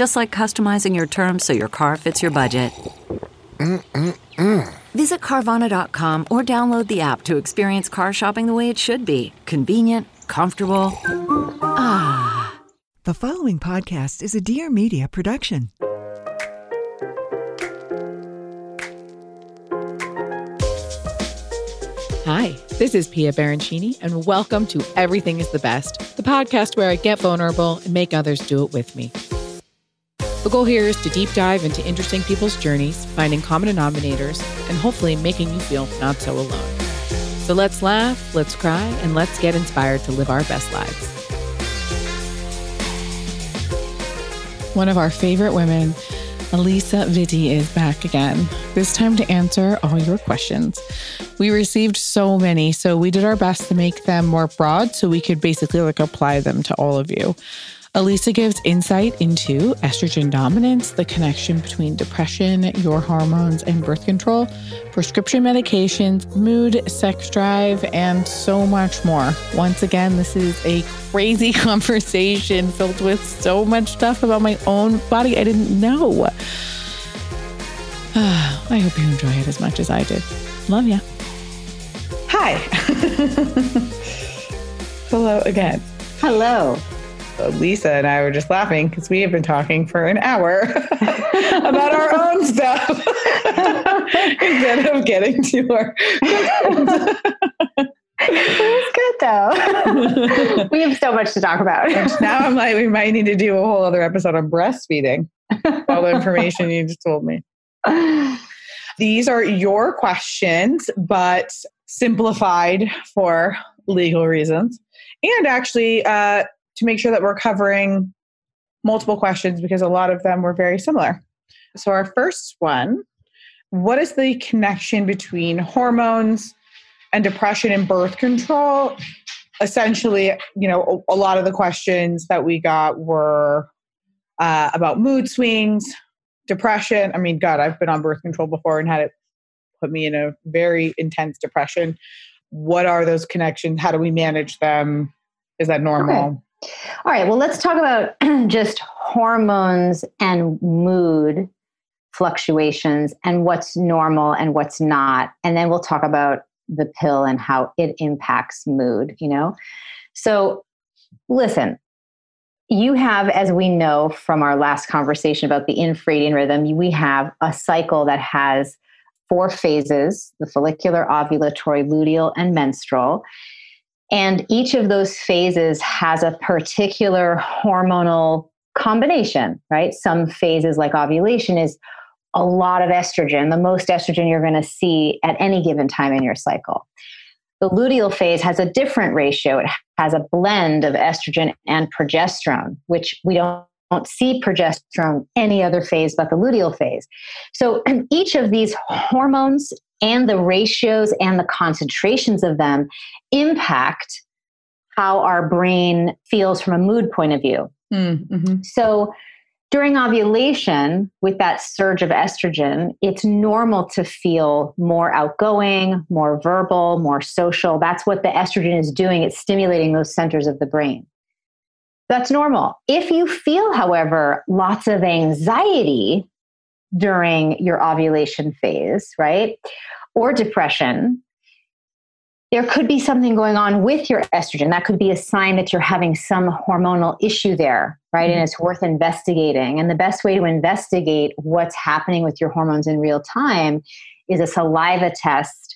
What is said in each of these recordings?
Just like customizing your terms so your car fits your budget. Mm-mm-mm. Visit Carvana.com or download the app to experience car shopping the way it should be convenient, comfortable. Ah. The following podcast is a Dear Media production. Hi, this is Pia Baroncini, and welcome to Everything is the Best, the podcast where I get vulnerable and make others do it with me. The goal here is to deep dive into interesting people's journeys, finding common denominators, and hopefully making you feel not so alone. So let's laugh, let's cry, and let's get inspired to live our best lives. One of our favorite women, Alisa Vitti, is back again, this time to answer all your questions. We received so many, so we did our best to make them more broad so we could basically like apply them to all of you. Alisa gives insight into estrogen dominance, the connection between depression, your hormones, and birth control, prescription medications, mood, sex drive, and so much more. Once again, this is a crazy conversation filled with so much stuff about my own body I didn't know. I hope you enjoy it as much as I did. Love ya. Hi. Hello again. Hello. Lisa and I were just laughing because we have been talking for an hour about our own stuff instead of getting to our it was good though. we have so much to talk about. now I'm like, we might need to do a whole other episode on breastfeeding. All the information you just told me. These are your questions, but simplified for legal reasons. And actually, uh, to make sure that we're covering multiple questions because a lot of them were very similar. So, our first one what is the connection between hormones and depression and birth control? Essentially, you know, a, a lot of the questions that we got were uh, about mood swings, depression. I mean, God, I've been on birth control before and had it put me in a very intense depression. What are those connections? How do we manage them? Is that normal? Okay. All right, well, let's talk about just hormones and mood fluctuations and what's normal and what's not. And then we'll talk about the pill and how it impacts mood, you know? So, listen, you have, as we know from our last conversation about the infradian rhythm, we have a cycle that has four phases the follicular, ovulatory, luteal, and menstrual. And each of those phases has a particular hormonal combination, right? Some phases, like ovulation, is a lot of estrogen, the most estrogen you're going to see at any given time in your cycle. The luteal phase has a different ratio. It has a blend of estrogen and progesterone, which we don't, don't see progesterone any other phase but the luteal phase. So each of these hormones and the ratios and the concentrations of them impact how our brain feels from a mood point of view. Mm-hmm. So during ovulation, with that surge of estrogen, it's normal to feel more outgoing, more verbal, more social. That's what the estrogen is doing. It's stimulating those centers of the brain. That's normal. If you feel, however, lots of anxiety during your ovulation phase, right? Or depression, there could be something going on with your estrogen. That could be a sign that you're having some hormonal issue there, right? Mm-hmm. And it's worth investigating. And the best way to investigate what's happening with your hormones in real time is a saliva test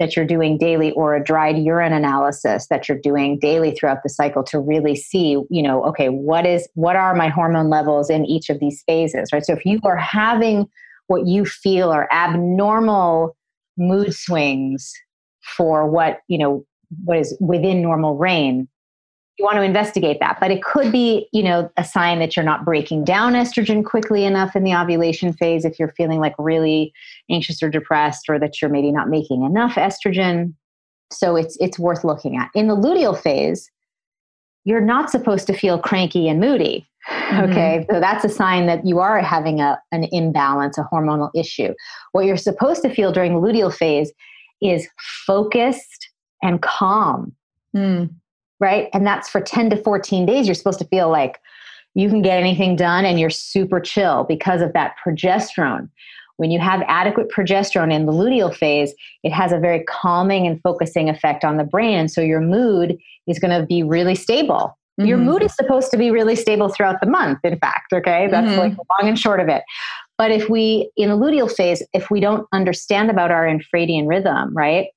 that you're doing daily or a dried urine analysis that you're doing daily throughout the cycle to really see, you know, okay, what is what are my hormone levels in each of these phases, right? So if you are having what you feel are abnormal mood swings for what, you know, what is within normal range, you want to investigate that. But it could be, you know, a sign that you're not breaking down estrogen quickly enough in the ovulation phase if you're feeling like really anxious or depressed or that you're maybe not making enough estrogen. So it's it's worth looking at. In the luteal phase, you're not supposed to feel cranky and moody. Mm-hmm. Okay, so that's a sign that you are having a, an imbalance, a hormonal issue. What you're supposed to feel during the luteal phase is focused and calm. Mm. Right. And that's for 10 to 14 days. You're supposed to feel like you can get anything done and you're super chill because of that progesterone. When you have adequate progesterone in the luteal phase, it has a very calming and focusing effect on the brain. So your mood is going to be really stable. Mm-hmm. Your mood is supposed to be really stable throughout the month, in fact. Okay. That's mm-hmm. like long and short of it. But if we, in the luteal phase, if we don't understand about our infradian rhythm, right?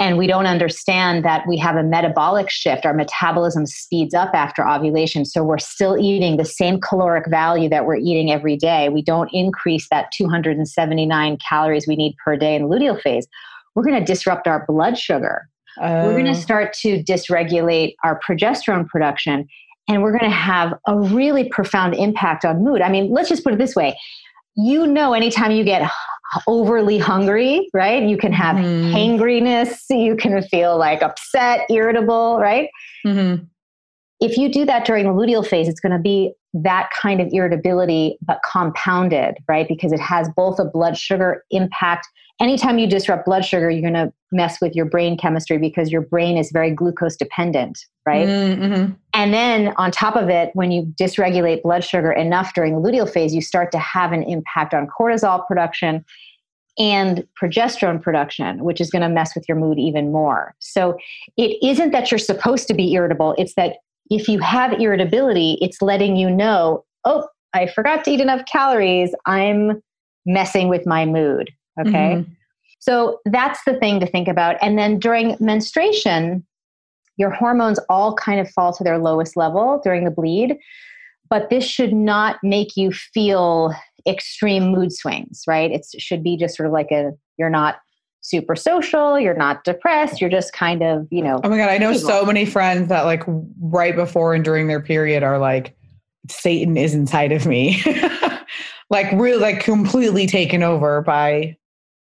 And we don't understand that we have a metabolic shift, our metabolism speeds up after ovulation. So we're still eating the same caloric value that we're eating every day. We don't increase that 279 calories we need per day in the luteal phase. We're going to disrupt our blood sugar. We're going to oh. start to dysregulate our progesterone production and we're going to have a really profound impact on mood. I mean, let's just put it this way you know, anytime you get overly hungry, right? You can have mm. hangriness, you can feel like upset, irritable, right? Mm-hmm. If you do that during the luteal phase, it's going to be that kind of irritability, but compounded, right? Because it has both a blood sugar impact anytime you disrupt blood sugar, you're going to mess with your brain chemistry because your brain is very glucose dependent, right? Mm-hmm. And then on top of it, when you dysregulate blood sugar enough during the luteal phase, you start to have an impact on cortisol production and progesterone production, which is going to mess with your mood even more. So it isn't that you're supposed to be irritable, it's that if you have irritability, it's letting you know, oh, I forgot to eat enough calories. I'm messing with my mood. Okay. Mm-hmm. So that's the thing to think about. And then during menstruation, your hormones all kind of fall to their lowest level during the bleed. But this should not make you feel extreme mood swings, right? It should be just sort of like a, you're not super social, you're not depressed, you're just kind of, you know. Oh my God, I know so many friends that like right before and during their period are like, Satan is inside of me. like really like completely taken over by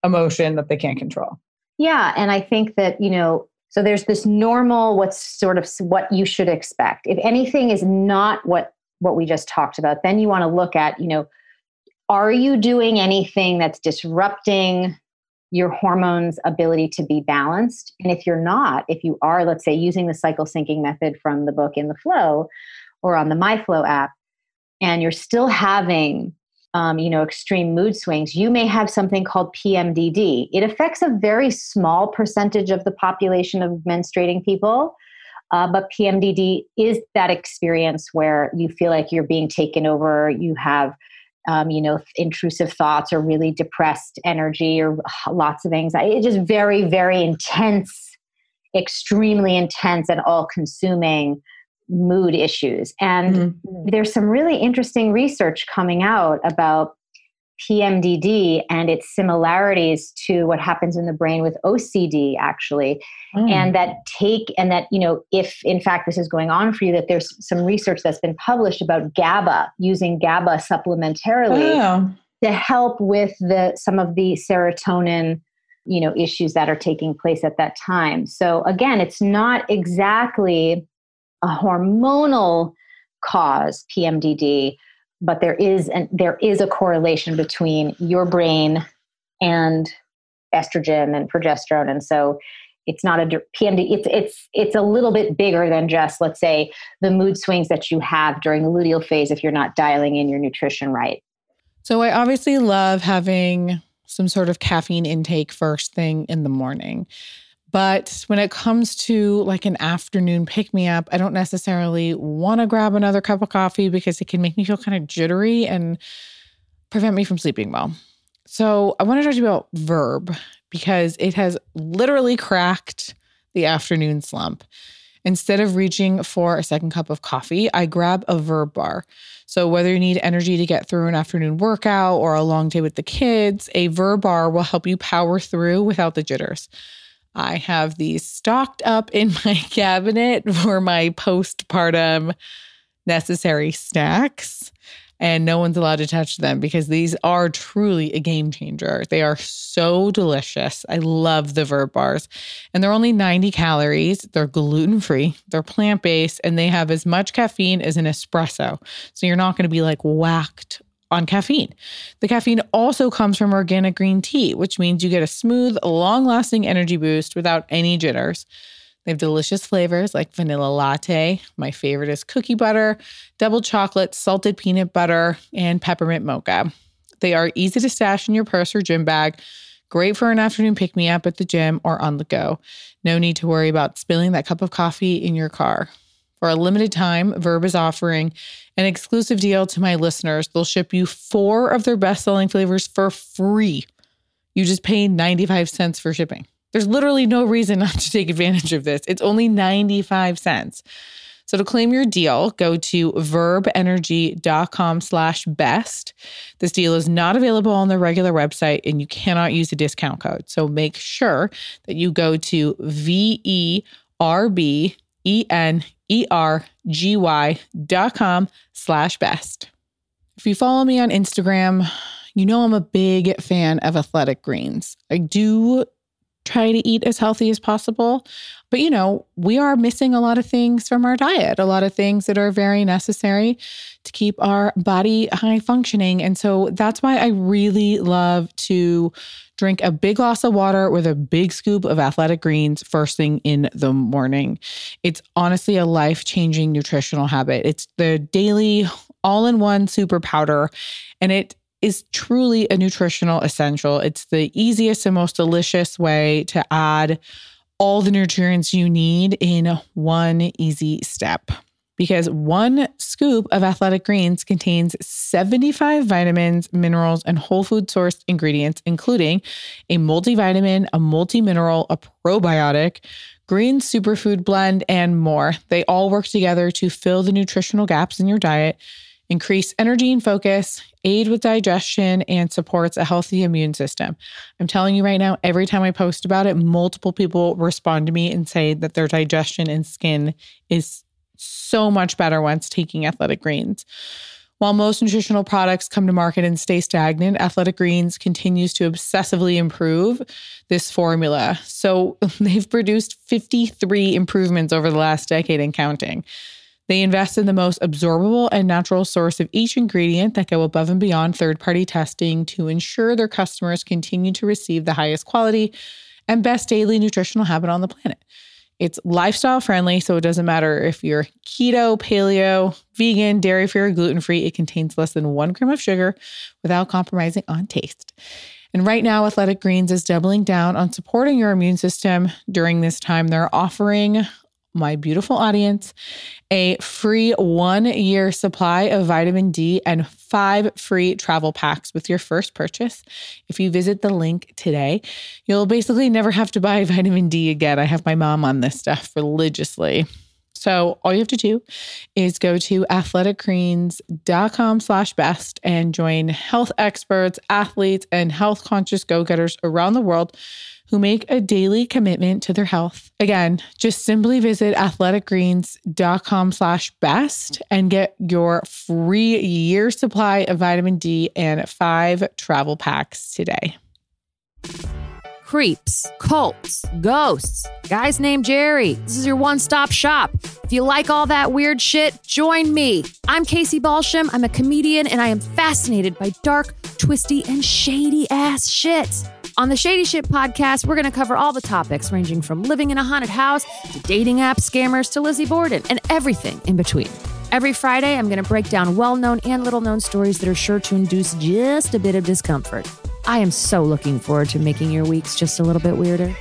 emotion that they can't control. Yeah. And I think that, you know, so there's this normal, what's sort of what you should expect. If anything is not what what we just talked about, then you want to look at, you know, are you doing anything that's disrupting your hormones' ability to be balanced? And if you're not, if you are, let's say, using the cycle syncing method from the book in the flow or on the MyFLO app, and you're still having um, you know, extreme mood swings, you may have something called PMDD. It affects a very small percentage of the population of menstruating people. Uh, but PMDD is that experience where you feel like you're being taken over. You have, um, you know, intrusive thoughts or really depressed energy or lots of anxiety. It's just very, very intense, extremely intense and all consuming mood issues. And mm-hmm. there's some really interesting research coming out about PMDD and its similarities to what happens in the brain with OCD, actually. Mm. And that take, and that, you know, if in fact this is going on for you, that there's some research that's been published about GABA, using GABA supplementarily oh. to help with the some of the serotonin you know issues that are taking place at that time so again it's not exactly a hormonal cause, PMDD, but there is an, there is a correlation between your brain and estrogen and progesterone, and so it's not a PMD. It's it's it's a little bit bigger than just let's say the mood swings that you have during the luteal phase if you're not dialing in your nutrition right. So I obviously love having some sort of caffeine intake first thing in the morning. But when it comes to like an afternoon pick me up, I don't necessarily want to grab another cup of coffee because it can make me feel kind of jittery and prevent me from sleeping well. So I want to talk to you about Verb because it has literally cracked the afternoon slump. Instead of reaching for a second cup of coffee, I grab a Verb bar. So, whether you need energy to get through an afternoon workout or a long day with the kids, a Verb bar will help you power through without the jitters. I have these stocked up in my cabinet for my postpartum necessary snacks and no one's allowed to touch them because these are truly a game changer. They are so delicious. I love the Verb bars. And they're only 90 calories. They're gluten free, they're plant based, and they have as much caffeine as an espresso. So you're not going to be like whacked on caffeine. The caffeine also comes from organic green tea, which means you get a smooth, long lasting energy boost without any jitters. They have delicious flavors like vanilla latte. My favorite is cookie butter, double chocolate, salted peanut butter, and peppermint mocha. They are easy to stash in your purse or gym bag. Great for an afternoon pick me up at the gym or on the go. No need to worry about spilling that cup of coffee in your car. For a limited time, Verb is offering an exclusive deal to my listeners. They'll ship you four of their best selling flavors for free. You just pay 95 cents for shipping. There's literally no reason not to take advantage of this. It's only 95 cents. So to claim your deal, go to verbenergy.com slash best. This deal is not available on the regular website and you cannot use a discount code. So make sure that you go to V-E-R-B-E-N-E-R-G-Y dot com slash best. If you follow me on Instagram, you know I'm a big fan of athletic greens. I do try to eat as healthy as possible. But, you know, we are missing a lot of things from our diet, a lot of things that are very necessary to keep our body high functioning. And so that's why I really love to drink a big glass of water with a big scoop of athletic greens first thing in the morning. It's honestly a life changing nutritional habit. It's the daily all in one super powder, and it is truly a nutritional essential. It's the easiest and most delicious way to add all the nutrients you need in one easy step. Because one scoop of athletic greens contains 75 vitamins, minerals, and whole food sourced ingredients, including a multivitamin, a multi-mineral, a probiotic, green superfood blend, and more. They all work together to fill the nutritional gaps in your diet increase energy and focus, aid with digestion, and supports a healthy immune system. I'm telling you right now, every time I post about it, multiple people respond to me and say that their digestion and skin is so much better once taking athletic greens. While most nutritional products come to market and stay stagnant, Athletic Greens continues to obsessively improve this formula. So they've produced 53 improvements over the last decade and counting. They invest in the most absorbable and natural source of each ingredient that go above and beyond third party testing to ensure their customers continue to receive the highest quality and best daily nutritional habit on the planet. It's lifestyle friendly, so it doesn't matter if you're keto, paleo, vegan, dairy free, or gluten free. It contains less than one gram of sugar without compromising on taste. And right now, Athletic Greens is doubling down on supporting your immune system during this time. They're offering my beautiful audience a free one year supply of vitamin D and five free travel packs with your first purchase. If you visit the link today, you'll basically never have to buy vitamin D again. I have my mom on this stuff religiously. So all you have to do is go to athleticgreens.com slash best and join health experts, athletes, and health conscious go-getters around the world who make a daily commitment to their health. Again, just simply visit athleticgreens.com slash best and get your free year supply of vitamin D and five travel packs today. Creeps, cults, ghosts, guys named Jerry. This is your one stop shop. If you like all that weird shit, join me. I'm Casey Balsham. I'm a comedian and I am fascinated by dark, twisty, and shady ass shit. On the Shady Shit podcast, we're going to cover all the topics ranging from living in a haunted house to dating app scammers to Lizzie Borden and everything in between. Every Friday, I'm going to break down well known and little known stories that are sure to induce just a bit of discomfort. I am so looking forward to making your weeks just a little bit weirder.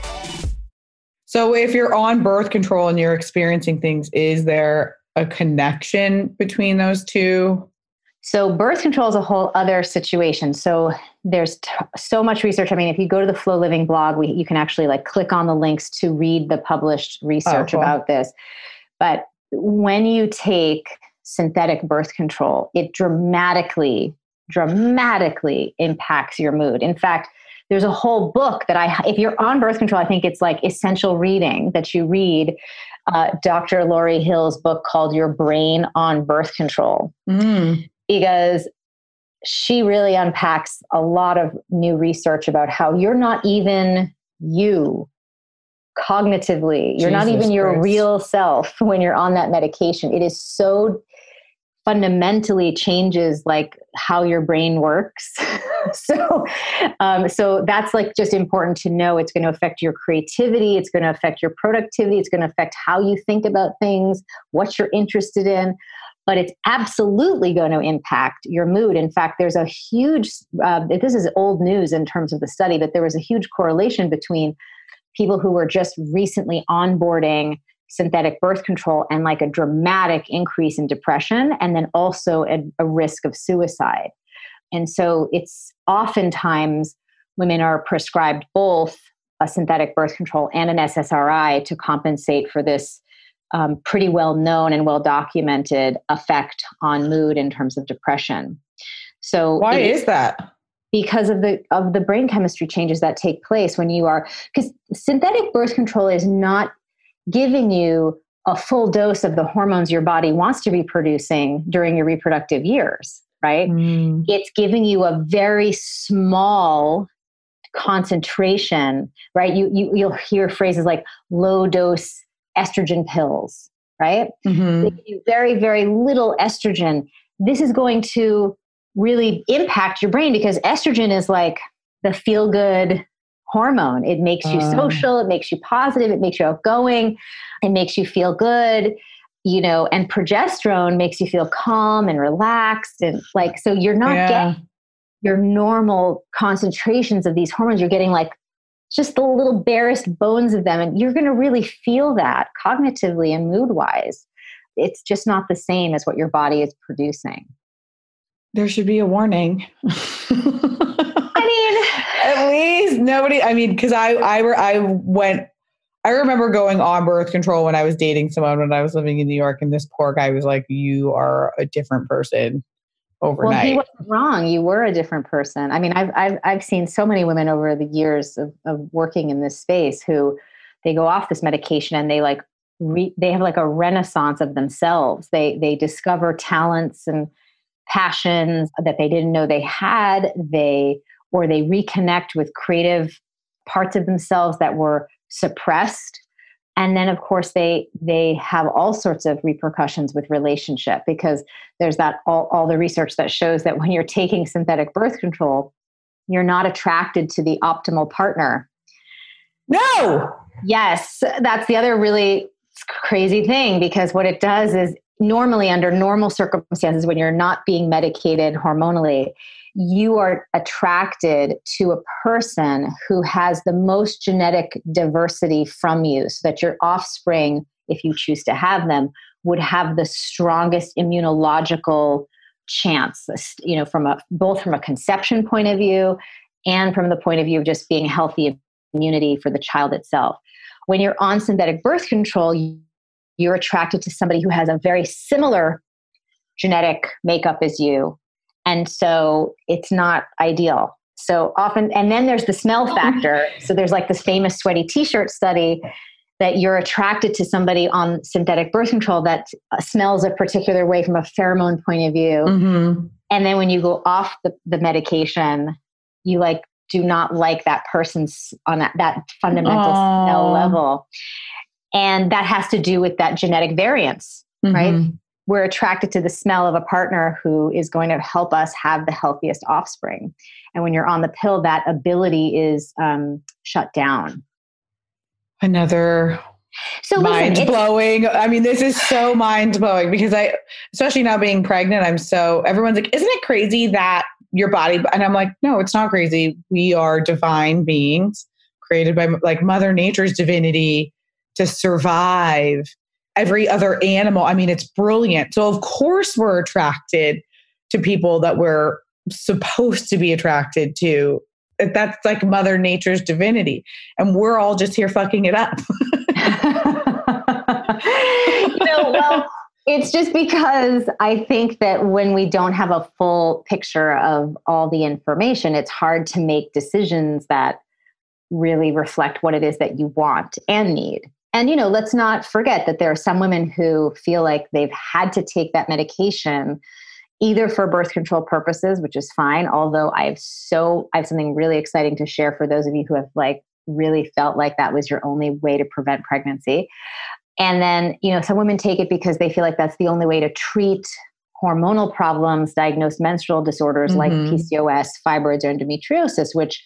So if you're on birth control and you're experiencing things, is there a connection between those two? So birth control is a whole other situation. So there's t- so much research. I mean, if you go to the FLO Living blog, we, you can actually like click on the links to read the published research Oh, cool. about this. But when you take synthetic birth control, it dramatically, dramatically impacts your mood. In fact, there's a whole book that I, if you're on birth control, I think it's like essential reading that you read. Uh, Dr. Laurie Hill's book called Your Brain on Birth Control Mm. because she really unpacks a lot of new research about how you're not even you cognitively. You're not Jesus even your Christ. real self when you're on that medication. It is so fundamentally changes like how your brain works. so um, so that's like just important to know it's going to affect your creativity it's going to affect your productivity it's going to affect how you think about things what you're interested in but it's absolutely going to impact your mood. In fact, there's a huge, uh, this is old news in terms of the study, but there was a huge correlation between people who were just recently onboarding synthetic birth control and like a dramatic increase in depression, and then also a, a risk of suicide. And so it's oftentimes women are prescribed both a synthetic birth control and an SSRI to compensate for this um, pretty well known and well documented effect on mood in terms of depression. So Why is that? because of the of the brain chemistry changes that take place when you are because synthetic birth control is not giving you a full dose of the hormones your body wants to be producing during your reproductive years, right? Mm. it's giving you a very small concentration right you, you you'll hear phrases like low dose estrogen pills right Mhm. you very very little estrogen this is going to really impact your brain because estrogen is like the feel good hormone it makes you Ah. social it makes you positive it makes you outgoing it makes you feel good you know and progesterone makes you feel calm and relaxed and like so you're not Yeah. getting your normal concentrations of these hormones you're getting like just the little barest bones of them and you're going to really feel that cognitively and mood wise it's just not the same as what your body is producing There should be a warning. i mean At least nobody. I mean, because I I were I went. I remember going on birth control when I was dating someone when I was living in New York, and this poor guy was like, "You are a different person Overnight. well overnight." he wasn't wrong you were a different person i mean i've i've, I've seen so many women over the years of, of working in this space who they go off this medication and they like re, they have like a renaissance of themselves they they discover talents and passions that they didn't know they had they or they reconnect with creative parts of themselves that were suppressed and then of course they they have all sorts of repercussions with relationship because there's that all, all the research that shows that when you're taking synthetic birth control you're not attracted to the optimal partner no. Yes, that's the other really crazy thing because what it does is normally under normal circumstances when you're not being medicated hormonally you are attracted to a person who has the most genetic diversity from you so that your offspring if you choose to have them would have the strongest immunological chance you know from a both from a conception point of view and from the point of view of just being healthy immunity for the child itself. When you're on synthetic birth control you're attracted to somebody who has a very similar genetic makeup as you and so it's not ideal. So often and then there's the smell factor. So there's like this famous sweaty t-shirt study that you're attracted to somebody on synthetic birth control that uh, smells a particular way from a pheromone point of view. Mm-hmm. and then when you go off the, the medication you like do not like that person's on that, that fundamental smell level. And that has to do with that genetic variance right? Mhm. We're attracted to the smell of a partner who is going to help us have the healthiest offspring and when you're on the pill that ability is um, shut down Another so mind it's- blowing. I mean, this is so mind blowing because I, especially now being pregnant, I'm so, everyone's like, isn't it crazy that your body, and I'm like, no, it's not crazy. We are divine beings created by like Mother Nature's divinity to survive every other animal. I mean, it's brilliant. So, of course, we're attracted to people that we're supposed to be attracted to. That's like Mother Nature's divinity. And we're all just here fucking it up. you know, well, it's just because I think that when we don't have a full picture of all the information, it's hard to make decisions that really reflect what it is that you want and need. And, you know, let's not forget that there are some women who feel like they've had to take that medication either for birth control purposes, which is fine. Although I have so, I have something really exciting to share for those of you who have like really felt like that was your only way to prevent pregnancy. And then, you know, some women take it because they feel like that's the only way to treat hormonal problems, diagnose menstrual disorders mm-hmm. like PCOS, fibroids, or endometriosis, which,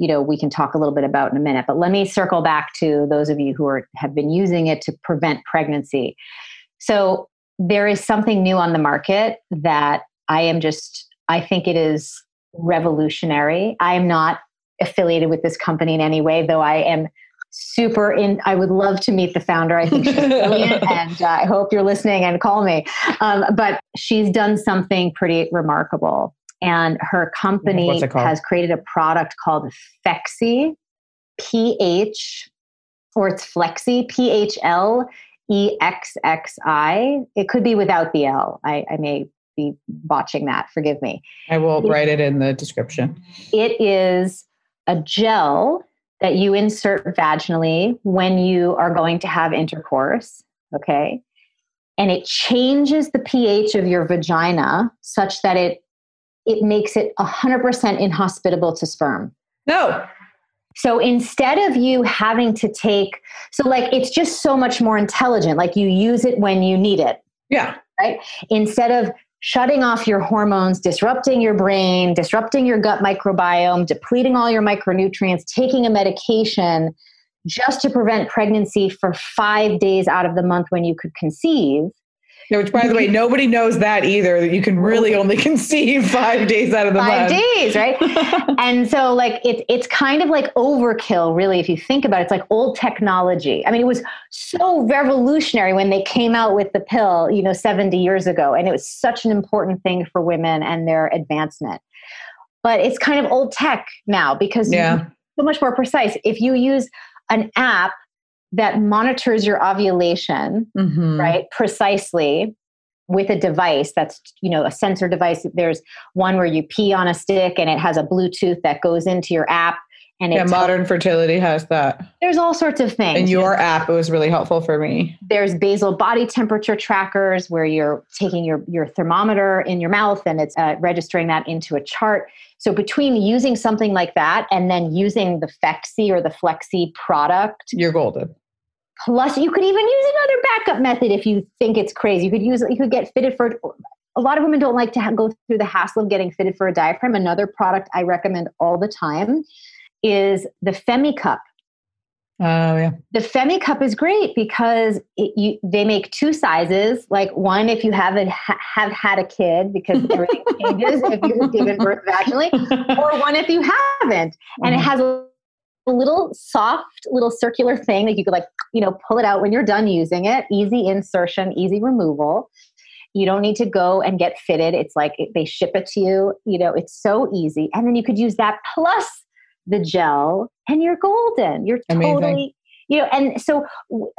you know, we can talk a little bit about in a minute. But let me circle back to those of you who are, have been using it to prevent pregnancy. So there is something new on the market that I am just, I think it is revolutionary. I am not affiliated with this company in any way, though I am super in i would love to meet the founder i think she's brilliant and uh, i hope you're listening and call me um, but she's done something pretty remarkable and her company has created a product called Phexxi ph or it's flexi p-h-l e-x-x-i it could be without the l. I, I may be botching that. Forgive me. I will write it in the description. It is a gel that you insert vaginally when you are going to have intercourse, okay? And it changes the pH of your vagina such that it it makes it 100% inhospitable to sperm. No. So instead of you having to take so like it's just so much more intelligent like you use it when you need it. Yeah. Right? Instead of shutting off your hormones, disrupting your brain, disrupting your gut microbiome, depleting all your micronutrients, taking a medication just to prevent pregnancy for five days out of the month when you could conceive. Yeah, which, by the way, nobody knows that either. That you can really only conceive five days out of the five month. days, right? and so, like, it's it's kind of like overkill, really, if you think about it. It's like old technology. I mean, it was so revolutionary when they came out with the pill, you know, seventy years ago, and it was such an important thing for women and their advancement. But it's kind of old tech now because yeah. so much more precise. If you use an app that monitors your ovulation, mm-hmm. right, precisely with a device that's you know a sensor device. There's one where you pee on a stick and it has a bluetooth that goes into your app and yeah modern fertility has that. There's all sorts of things. And your app it was really helpful for me. There's basal body temperature trackers where you're taking your your thermometer in your mouth and it's uh, registering that into a chart. So between using something like that and then using the Phexxi or the Flexi product you're golden Plus, you could even use another backup method if you think it's crazy. You could use you could get fitted for. A lot of women don't like to ha- go through the hassle of getting fitted for a diaphragm. Another product I recommend all the time is the Femi Cup. Oh yeah. The Femi Cup is great because it, you, they make two sizes. Like one, if you haven't ha- have had a kid, because everything changes if you've given birth vaginally, or one if you haven't, and mm-hmm. it has a a little soft little circular thing that you could like you know pull it out when you're done using it. Easy insertion easy removal. You don't need to go and get fitted. It's like they ship it to you. You know it's so easy. And then you could use that plus the gel and you're golden. You're Amazing. totally you know and so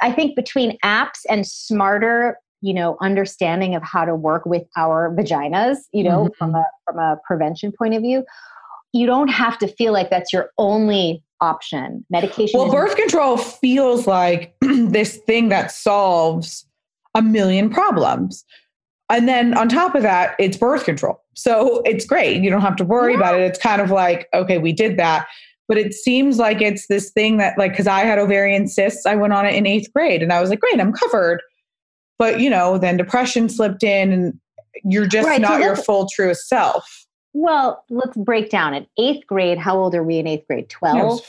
i think between apps and smarter you know understanding of how to work with our vaginas you know mm-hmm. from a from a prevention point of view you don't have to feel like that's your only option. Medication. Well, birth control feels like this thing that solves a million problems. And then on top of that, it's birth control. So it's great. You don't have to worry yeah. about it. It's kind of like, okay, we did that. But it seems like it's this thing that, like, because I had ovarian cysts, I went on it in eighth grade and I was like, great, I'm covered. But, you know, then depression slipped in and you're just right, not so your full, truest self. Well, let's break down it. Eighth grade, how old are we in eighth grade? 12?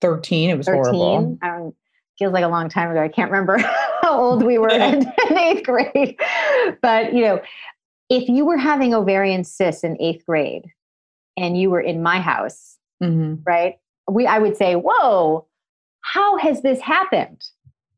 13. It was 13. horrible. Um, feels like a long time ago. I can't remember how old we were in, in eighth grade. But, you know, if you were having ovarian cysts in eighth grade and you were in my house, mm-hmm. right? We, I would say, whoa, how has this happened?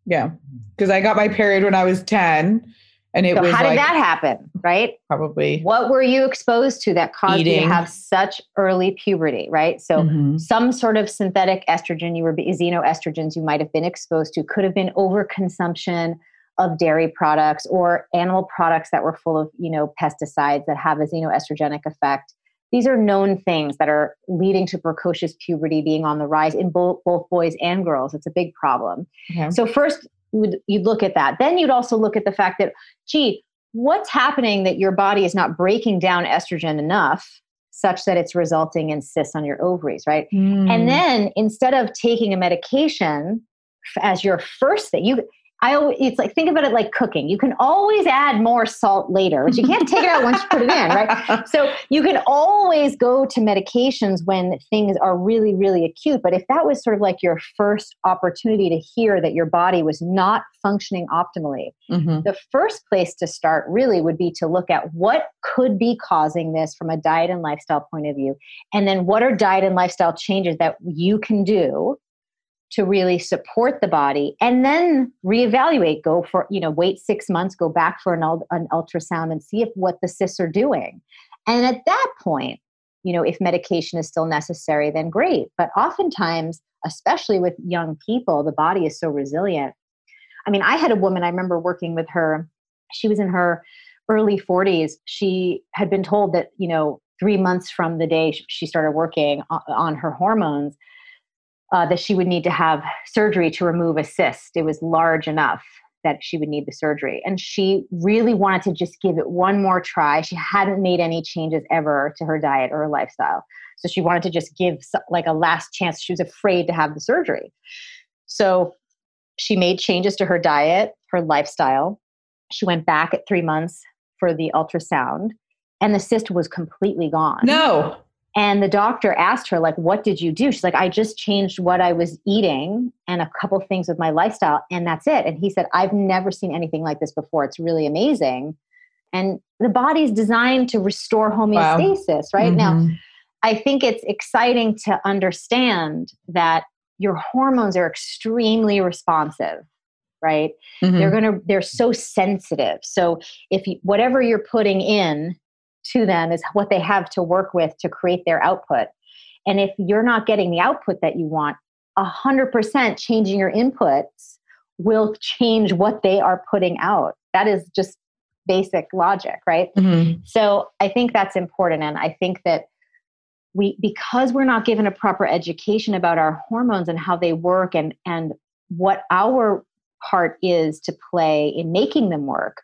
Yeah. Because I got my period when I was 10. And it so was how did like that happen? Right? probably What were you exposed to that caused you to have such early puberty? Right? So Mhm. some sort of synthetic estrogen you were xenoestrogens you might have been exposed to could have been overconsumption of dairy products or animal products that were full of you know pesticides that have a xenoestrogenic effect these are known things that are leading to precocious puberty being on the rise in both, both boys and girls it's a big problem Okay. so first you would, you'd look at that then you'd also look at the fact that gee what's happening that your body is not breaking down estrogen enough such that it's resulting in cysts on your ovaries right Mm. and then instead of taking a medication as your first thing, you I always, it's like think about it like cooking. You can always add more salt later, but you can't take it out once you put it in, right? So you can always go to medications when things are really, really acute. But if that was sort of like your first opportunity to hear that your body was not functioning optimally, Mhm. the first place to start really would be to look at what could be causing this from a diet and lifestyle point of view and then what are diet and lifestyle changes that you can do to really support the body and then reevaluate go for you know wait six months go back for an, an ultrasound and see if what the cysts are doing. And at that point you know if medication is still necessary then great. But oftentimes especially with young people the body is so resilient. I mean i had a woman i remember working with her she was in her early 40s she had been told that you know three months from the day she started working on her hormones uh, that she would need to have surgery to remove a cyst. It was large enough that she would need the surgery. And she really wanted to just give it one more try. She hadn't made any changes ever to her diet or her lifestyle. So she wanted to just give like a last chance. She was afraid to have the surgery. So she made changes to her diet her lifestyle. She went back at three months for the ultrasound and the cyst was completely gone. No. And the doctor asked her, like, what did you do? She's like, I just changed what I was eating and a couple things with my lifestyle, and that's it. And he said, I've never seen anything like this before. It's really amazing. And the body's designed to restore homeostasis, right? Now, Mhm. I think it's exciting to understand that your hormones are extremely responsive, right? Mhm. They're going to, they're so sensitive. So if you, whatever you're putting in to them is what they have to work with to create their output. And if you're not getting the output that you want, 100% changing your inputs will change what they are putting out. That is just basic logic, right? Mhm. So I think that's important. And I think that we, because we're not given a proper education about our hormones and how they work and, and what our part is to play in making them work,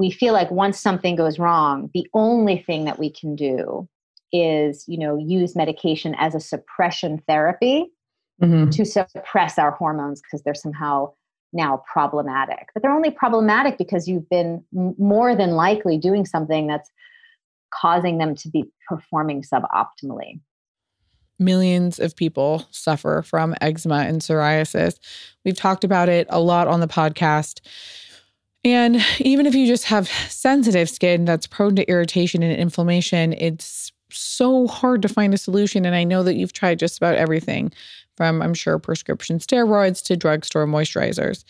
we feel like once something goes wrong, the only thing that we can do is, you know, use medication as a suppression therapy Mhm. to suppress our hormones because they're somehow now problematic. But they're only problematic because you've been more than likely doing something that's causing them to be performing suboptimally. millions of people suffer from eczema and psoriasis. We've talked about it a lot on the podcast. And even if you just have sensitive skin that's prone to irritation and inflammation, it's so hard to find a solution. And I know that you've tried just about everything from, I'm sure, prescription steroids to drugstore moisturizers.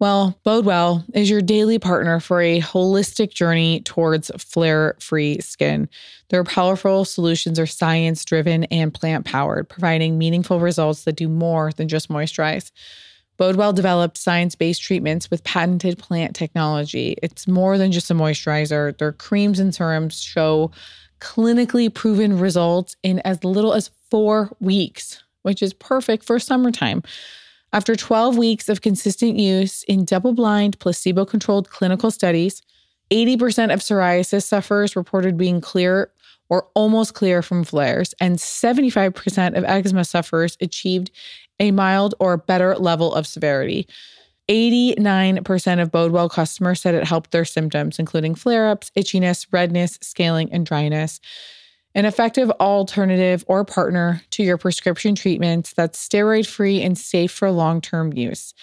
Well, Bodewell is your daily partner for a holistic journey towards flare free skin. Their powerful solutions are science driven and plant powered, providing meaningful results that do more than just moisturize. Bodewell developed science based treatments with patented plant technology. It's more than just a moisturizer. Their creams and serums show clinically proven results in as little as four weeks, which is perfect for summertime. After 12 weeks of consistent use in double blind, placebo controlled clinical studies, 80% of psoriasis sufferers reported being clear or almost clear from flares, and 75% of eczema sufferers achieved a mild or better level of severity. 89% of Bodewell customers said it helped their symptoms, including flare ups, itchiness, redness, scaling, and dryness. An effective alternative or partner to your prescription treatments that's steroid free and safe for long term use.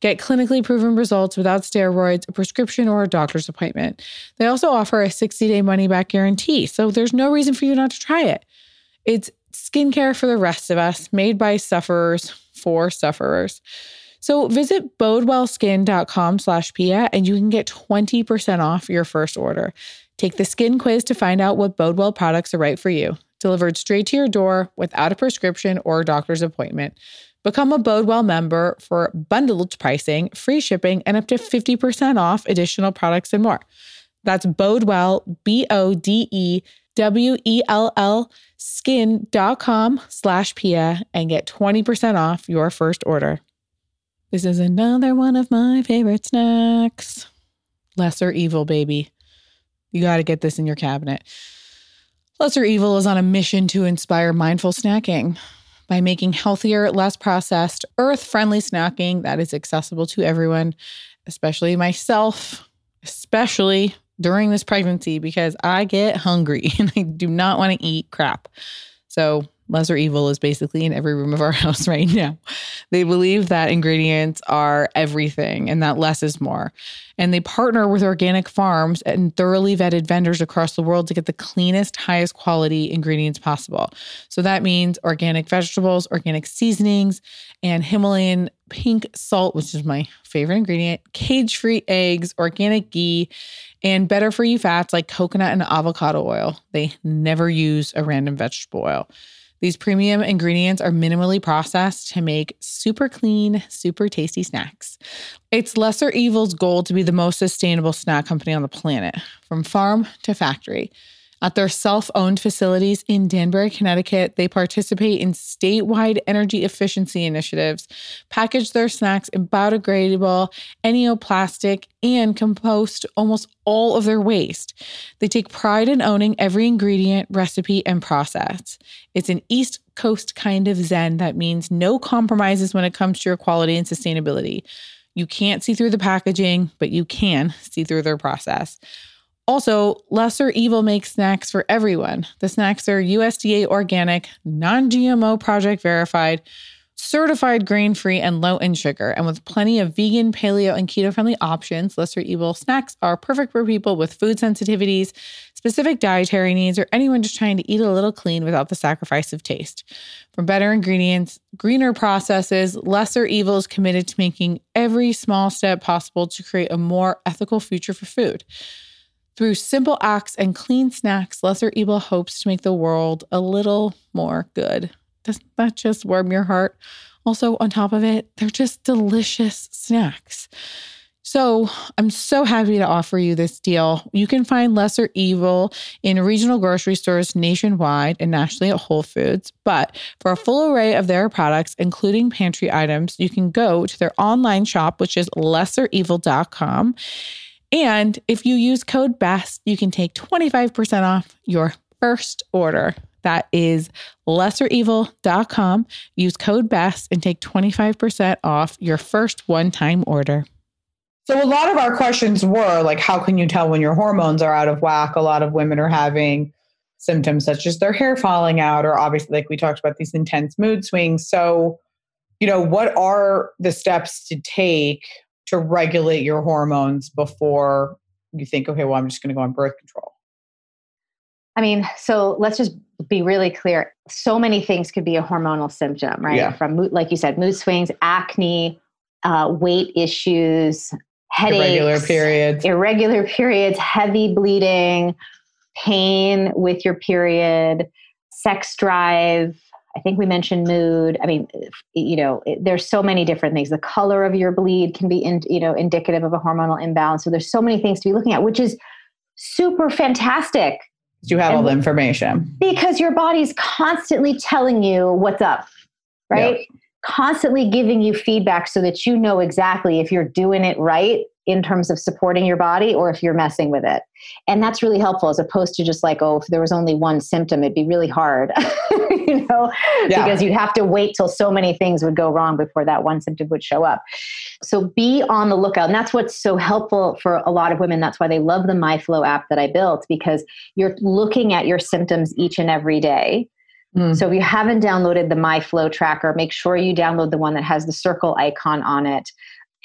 Get clinically proven results without steroids, a prescription, or a doctor's appointment. They also offer a 60 day money back guarantee, so there's no reason for you not to try it. It's skincare for the rest of us, made by sufferers for sufferers. So visit bodewellskin.com slash Pia and you can get 20% off your first order. Take the skin quiz to find out what Bodewell products are right for you. Delivered straight to your door without a prescription or doctor's appointment. Become a Bodewell member for bundled pricing, free shipping, and up to 50% off additional products and more. That's Bodewell, B O D E W E L L skin.com slash Pia and get 20% off your first order. This is another one of my favorite snacks. Lesser Evil, baby. You got to get this in your cabinet. Lesser Evil is on a mission to inspire mindful snacking by making healthier, less processed, earth friendly snacking that is accessible to everyone, especially myself, especially during this pregnancy because I get hungry and I do not want to eat crap. So, lesser evil is basically in every room of our house right now. They believe that ingredients are everything and that less is more. And they partner with organic farms and thoroughly vetted vendors across the world to get the cleanest, highest quality ingredients possible. So that means organic vegetables, organic seasonings, and Himalayan pink salt, which is my favorite ingredient, cage free eggs, organic ghee, and better for you fats like coconut and avocado oil. They never use a random vegetable oil. These premium ingredients are minimally processed to make super clean, super tasty snacks. It's Lesser Evil's goal to be the most sustainable snack company on the planet, from farm to factory. At their self owned facilities in Danbury, Connecticut, they participate in statewide energy efficiency initiatives, package their snacks in biodegradable, neoplastic, and compost almost all of their waste. They take pride in owning every ingredient, recipe, and process. It's an East Coast kind of Zen that means no compromises when it comes to your quality and sustainability. You can't see through the packaging, but you can see through their process. Also, Lesser Evil makes snacks for everyone. The snacks are USDA organic, non GMO project verified, certified grain free, and low in sugar. And with plenty of vegan, paleo, and keto friendly options, Lesser Evil snacks are perfect for people with food sensitivities, specific dietary needs, or anyone just trying to eat a little clean without the sacrifice of taste. From better ingredients, greener processes, Lesser Evil is committed to making every small step possible to create a more ethical future for food. Through simple acts and clean snacks, Lesser Evil hopes to make the world a little more good. Doesn't that just warm your heart? Also, on top of it, they're just delicious snacks. So, I'm so happy to offer you this deal. You can find Lesser Evil in regional grocery stores nationwide and nationally at Whole Foods. But for a full array of their products, including pantry items, you can go to their online shop, which is lesserevil.com. And if you use code BEST, you can take 25% off your first order. That is lesserevil.com. Use code BEST and take 25% off your first one time order. So, a lot of our questions were like, how can you tell when your hormones are out of whack? A lot of women are having symptoms such as their hair falling out, or obviously, like we talked about, these intense mood swings. So, you know, what are the steps to take to regulate your hormones before you think, okay, well, I'm just going to go on birth control? I mean, so let's just be really clear. So many things could be a hormonal symptom, right? Yeah. From mood, like you said, mood swings, acne, uh, weight issues, headaches, Irregular periods. irregular periods, heavy bleeding, pain with your period, sex drive. I think we mentioned mood. I mean, you know, it, there's so many different things. The color of your bleed can be, in, you know, indicative of a hormonal imbalance. So there's so many things to be looking at, which is super fantastic You have all the information. because your body's constantly telling you what's up, right? Constantly giving you feedback so that you know exactly if you're doing it right in terms of supporting your body or if you're messing with it. And that's really helpful as opposed to just like, oh, if there was only one symptom, it'd be really hard, you know, Yeah. because you'd have to wait till so many things would go wrong before that one symptom would show up. So be on the lookout. And that's what's so helpful for a lot of women. That's why they love the MyFLO app that I built because you're looking at your symptoms each and every day. Mm. So if you haven't downloaded the MyFLO tracker, make sure you download the one that has the circle icon on it.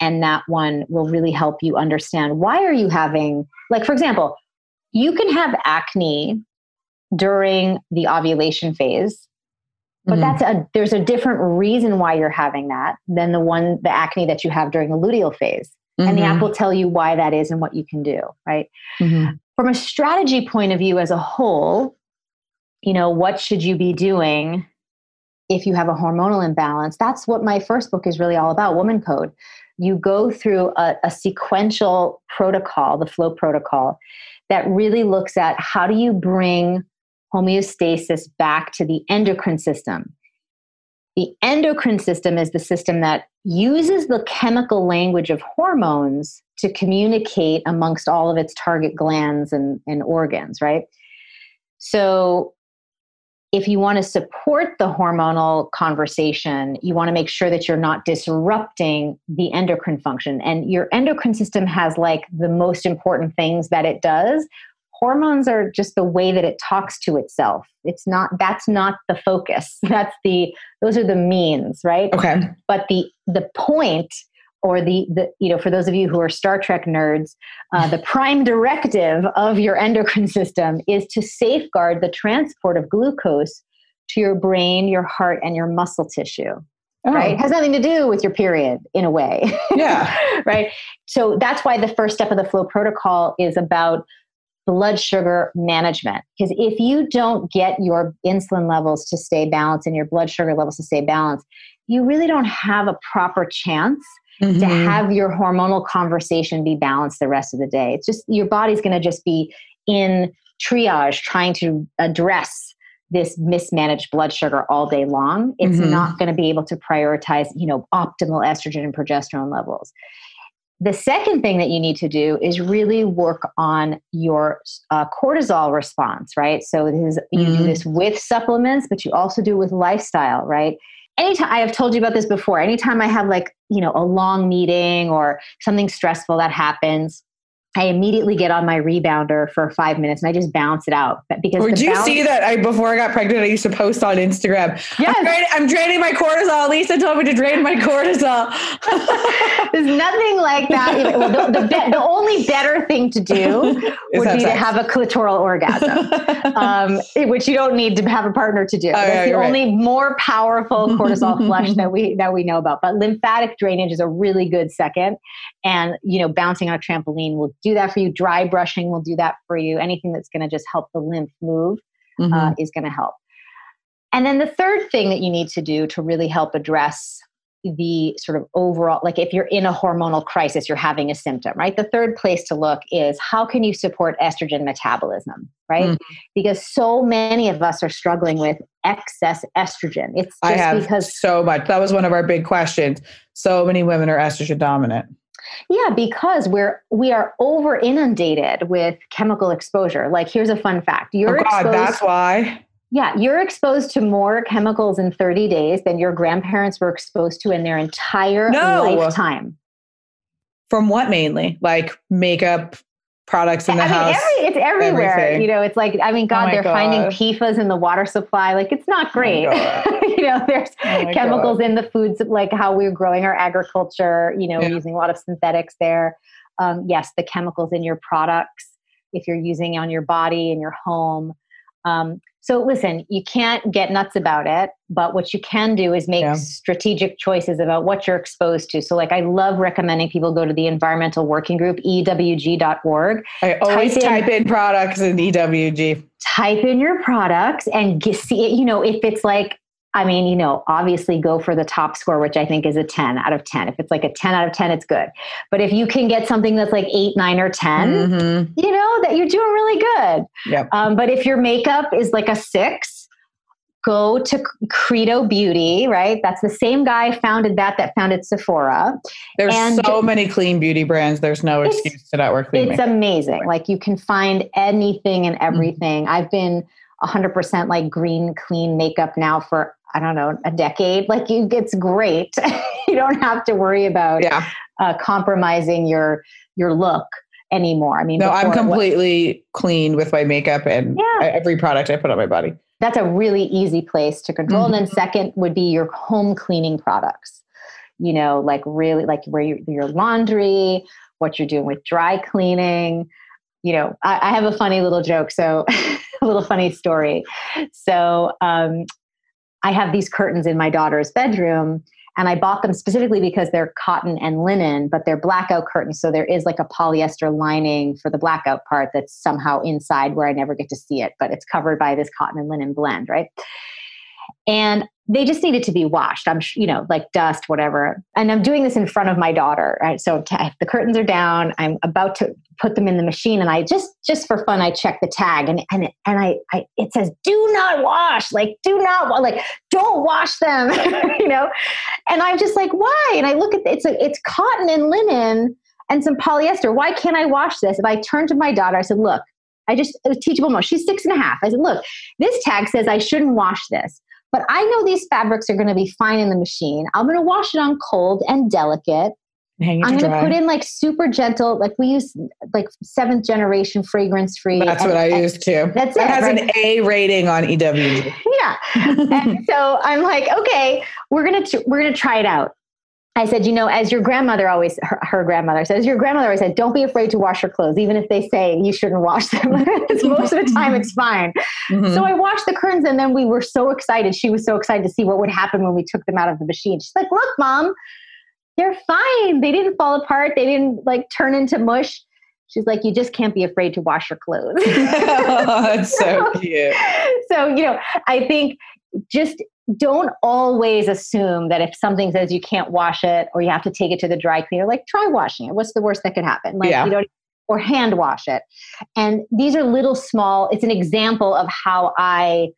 And that one will really help you understand why are you having, like, for example, you can have acne during the ovulation phase But Mhm. that's a there's a different reason why you're having that than the one the acne that you have during the luteal phase. And the app will tell you why that is and what you can do, right? Mhm. From a strategy point of view as a whole, you know, what should you be doing if you have a hormonal imbalance? That's what my first book is really all about, Woman Code. You go through a, a sequential protocol, the flow protocol, that really looks at how do you bring homeostasis back to the endocrine system. The endocrine system is the system that uses the chemical language of hormones to communicate amongst all of its target glands and, and organs, right? So, if you want to support the hormonal conversation, you want to make sure that you're not disrupting the endocrine function. And your endocrine system has like the most important things that it does. Hormones are just the way that it talks to itself. It's not, that's not the focus. That's the, those are the means, right? Okay. but the the point or the the you know for those of you who are star trek nerds uh, the prime directive of your endocrine system is to safeguard the transport of glucose to your brain your heart and your muscle tissue Oh, right it has nothing to do with your period in a way Yeah. right so that's why the first step of the flow protocol is about blood sugar management because if you don't get your insulin levels to stay balanced and your blood sugar levels to stay balanced you really don't have a proper chance to Mhm. have your hormonal conversation be balanced the rest of the day it's just your body's going to just be in triage trying to address this mismanaged blood sugar all day long it's Mhm. not going to be able to prioritize you know optimal estrogen and progesterone levels the second thing that you need to do is really work on your uh, cortisol response, right? So this is, you do Mhm. this with supplements, but you also do it with lifestyle, right? Anytime I have told you about this before, anytime I have like, you know, a long meeting or something stressful that happens, I immediately get on my rebounder for five minutes and I just bounce it out because Did the you bounce- see that? I before I got pregnant, I used to post on Instagram. Yes. I'm, drain- I'm draining my cortisol. Lisa told me to drain my cortisol. There's nothing like that. Well, the, the, be- the only better thing to do would be to have a clitoral orgasm, um, which you don't need to have a partner to do. Oh, That's the right. only more powerful cortisol flush that we that we know about. But lymphatic drainage is a really good second, and you know, bouncing on a trampoline will do that for you. Dry brushing will do that for you. Anything that's going to just help the lymph move Mhm. uh, is going to help. And then the third thing that you need to do to really help address the sort of overall, like if you're in a hormonal crisis, you're having a symptom, right? The third place to look is how can you support estrogen metabolism, right? Mhm. Because so many of us are struggling with excess estrogen. It's just I have because so much. That was one of our big questions. So many women are estrogen dominant. Yeah, because we're we are over inundated with chemical exposure. Like here's a fun fact. You're oh God, exposed that's why. Yeah, you're exposed to more chemicals in 30 days than your grandparents were exposed to in their entire No. lifetime. From what mainly? Like makeup products in the I house. mean, every, it's everywhere. everything. You know, it's like, I mean, God, my they're finding PFAS in the water supply. Like, it's not Oh great. God. you know, there's Oh chemicals God. in the foods, like how we're growing our agriculture, you know, Yeah. using a lot of synthetics there. Um, yes, the chemicals in your products, if you're using on your body, in your home. Um, so listen, you can't get nuts about it, but what you can do is make Yeah. strategic choices about what you're exposed to. So like I love recommending people go to the environmental working group, ewg.org, I always in- type in products in EWG. type in your products and see it, you know, if it's like, I mean, you know, obviously go for the top score, which I think is a 10 out of 10. If it's like a 10 out of 10, it's good. But if you can get something that's like eight, nine, or 10, Mhm. you know, that you're doing really good. Yep. Um, but if your makeup is like a six, go to Credo Beauty, right? That's the same guy founded that, that founded Sephora. There's And- so many clean beauty brands. There's no excuse to not work clean. It's makeup. amazing. Like you can find anything and everything. I've been 100% like green, clean makeup now for, I don't know, a decade. Like you, it's great. you don't have to worry about yeah. uh, compromising your, your look anymore. I mean, No, I'm before it was- completely clean with my makeup and Yeah. Every product I put on my body. that's a really easy place to control. And then Mm-hmm. second would be your home cleaning products. You know, like really like where your, your laundry, what you're doing with dry cleaning. You know, I, I have a funny little joke. So a little funny story. So um, I have these curtains in my daughter's bedroom and I bought them specifically because they're cotton and linen, but they're blackout curtains. So there is like a polyester lining for the blackout part that's somehow inside where I never get to see it, but it's covered by this cotton and linen blend, right? And they just needed to be washed. I'm, you know, like dust, whatever. And I'm doing this in front of my daughter, right? So t- the curtains are down. I'm about to put them in the machine, and I just, just for fun, I check the tag, and and and I, I it says, "Do not wash." Like, do not like, don't wash them, you know. And I'm just like, why? And I look at it's a, it's cotton and linen and some polyester. Why can't I wash this? If I turn to my daughter, I said, look. I just, was teachable moment. She's six and a half. I said, look, this tag says I shouldn't wash this. But I know these fabrics are going to be fine in the machine. I'm going to wash it on cold and delicate. Hang it I'm going to put in like super gentle, like we use like seventh generation fragrance free. That's what I use too. That's That it, has right? an A rating on EWG. yeah. and so I'm like, okay, we're gonna we're gonna try it out. I said, you know, as your grandmother always, her, her grandmother says, your grandmother always said, don't be afraid to wash your clothes, even if they say you shouldn't wash them. Most of the time, it's fine. Mhm. So I washed the curtains, and then we were so excited. She was so excited to see what would happen when we took them out of the machine. She's like, look, mom, they're fine. They didn't fall apart. They didn't like turn into mush. She's like, you just can't be afraid to wash your clothes. That's so cute. so you know i think just don't always assume that if something says you can't wash it or you have to take it to the dry cleaner like try washing it what's the worst that could happen like Yeah. you don't or hand wash it and these are little small it's an example of how i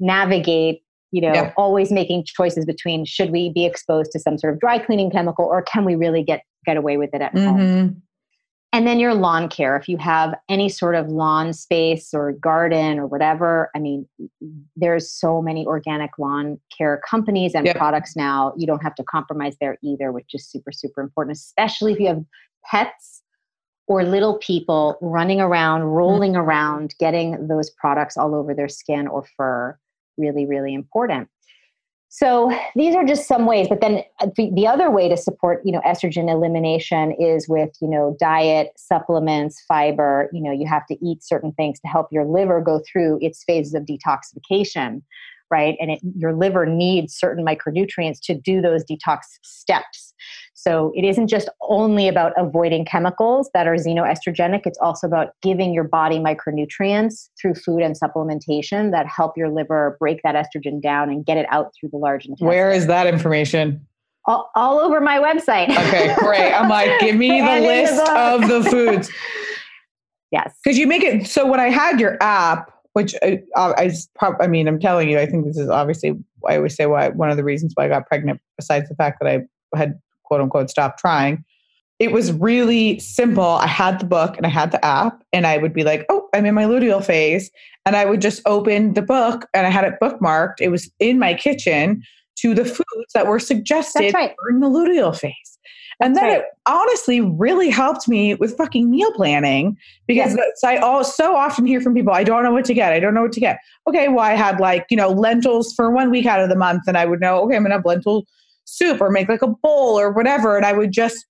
navigate you know Yeah. always making choices between should we be exposed to some sort of dry cleaning chemical or can we really get get away with it at home Mhm. And then your lawn care. If you have any sort of lawn space or garden or whatever, I mean, there's so many organic lawn care companies and Yep. products now. You don't have to compromise there either, which is super, super important, especially if you have pets or little people running around, rolling mm-hmm. around, getting those products all over their skin or fur. Really, really important. So these are just some ways, but then uh, the, the other way to support, you know, estrogen elimination is with, you know, diet, supplements, fiber. You know, you have to eat certain things to help your liver go through its phases of detoxification, right? And it, your liver needs certain micronutrients to do those detox steps. So it isn't just only about avoiding chemicals that are xenoestrogenic. It's also about giving your body micronutrients through food and supplementation that help your liver break that estrogen down and get it out through the large intestine. Where is that information? all, all over my website. Okay, great. I'm like, give me the in the list of the foods. yes. Because you make it so when I had your app, which uh, uh, I, I, I mean, I'm telling you, I think this is obviously, I always say why one of the reasons why I got pregnant, besides the fact that I had quote unquote stop trying. It was really simple. I had the book and I had the app, and I would be like, oh, I'm in my luteal phase. And I would just open the book and I had it bookmarked. It was in my kitchen to the foods that were suggested right. during the luteal phase. And then right. it honestly really helped me with fucking meal planning because Yes. I all so often hear from people, I don't know what to get. I don't know what to get. Okay, well, I had like, you know, lentils for one week out of the month, and I would know, okay, I'm gonna have lentil soup or make like a bowl or whatever. And I would just,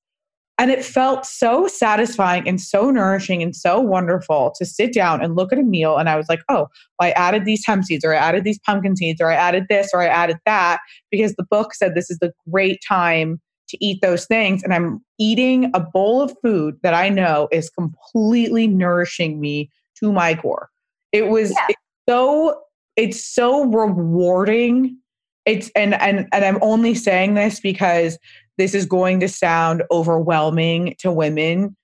and it felt so satisfying and so nourishing and so wonderful to sit down and look at a meal. And I was like, oh, I added these hemp seeds or I added these pumpkin seeds or I added this or I added that because the book said this is the great time to eat those things. And I'm eating a bowl of food that I know is completely nourishing me to my core. It was Yeah. it's so it's so rewarding. It's and and and I'm only saying this because this is going to sound overwhelming to women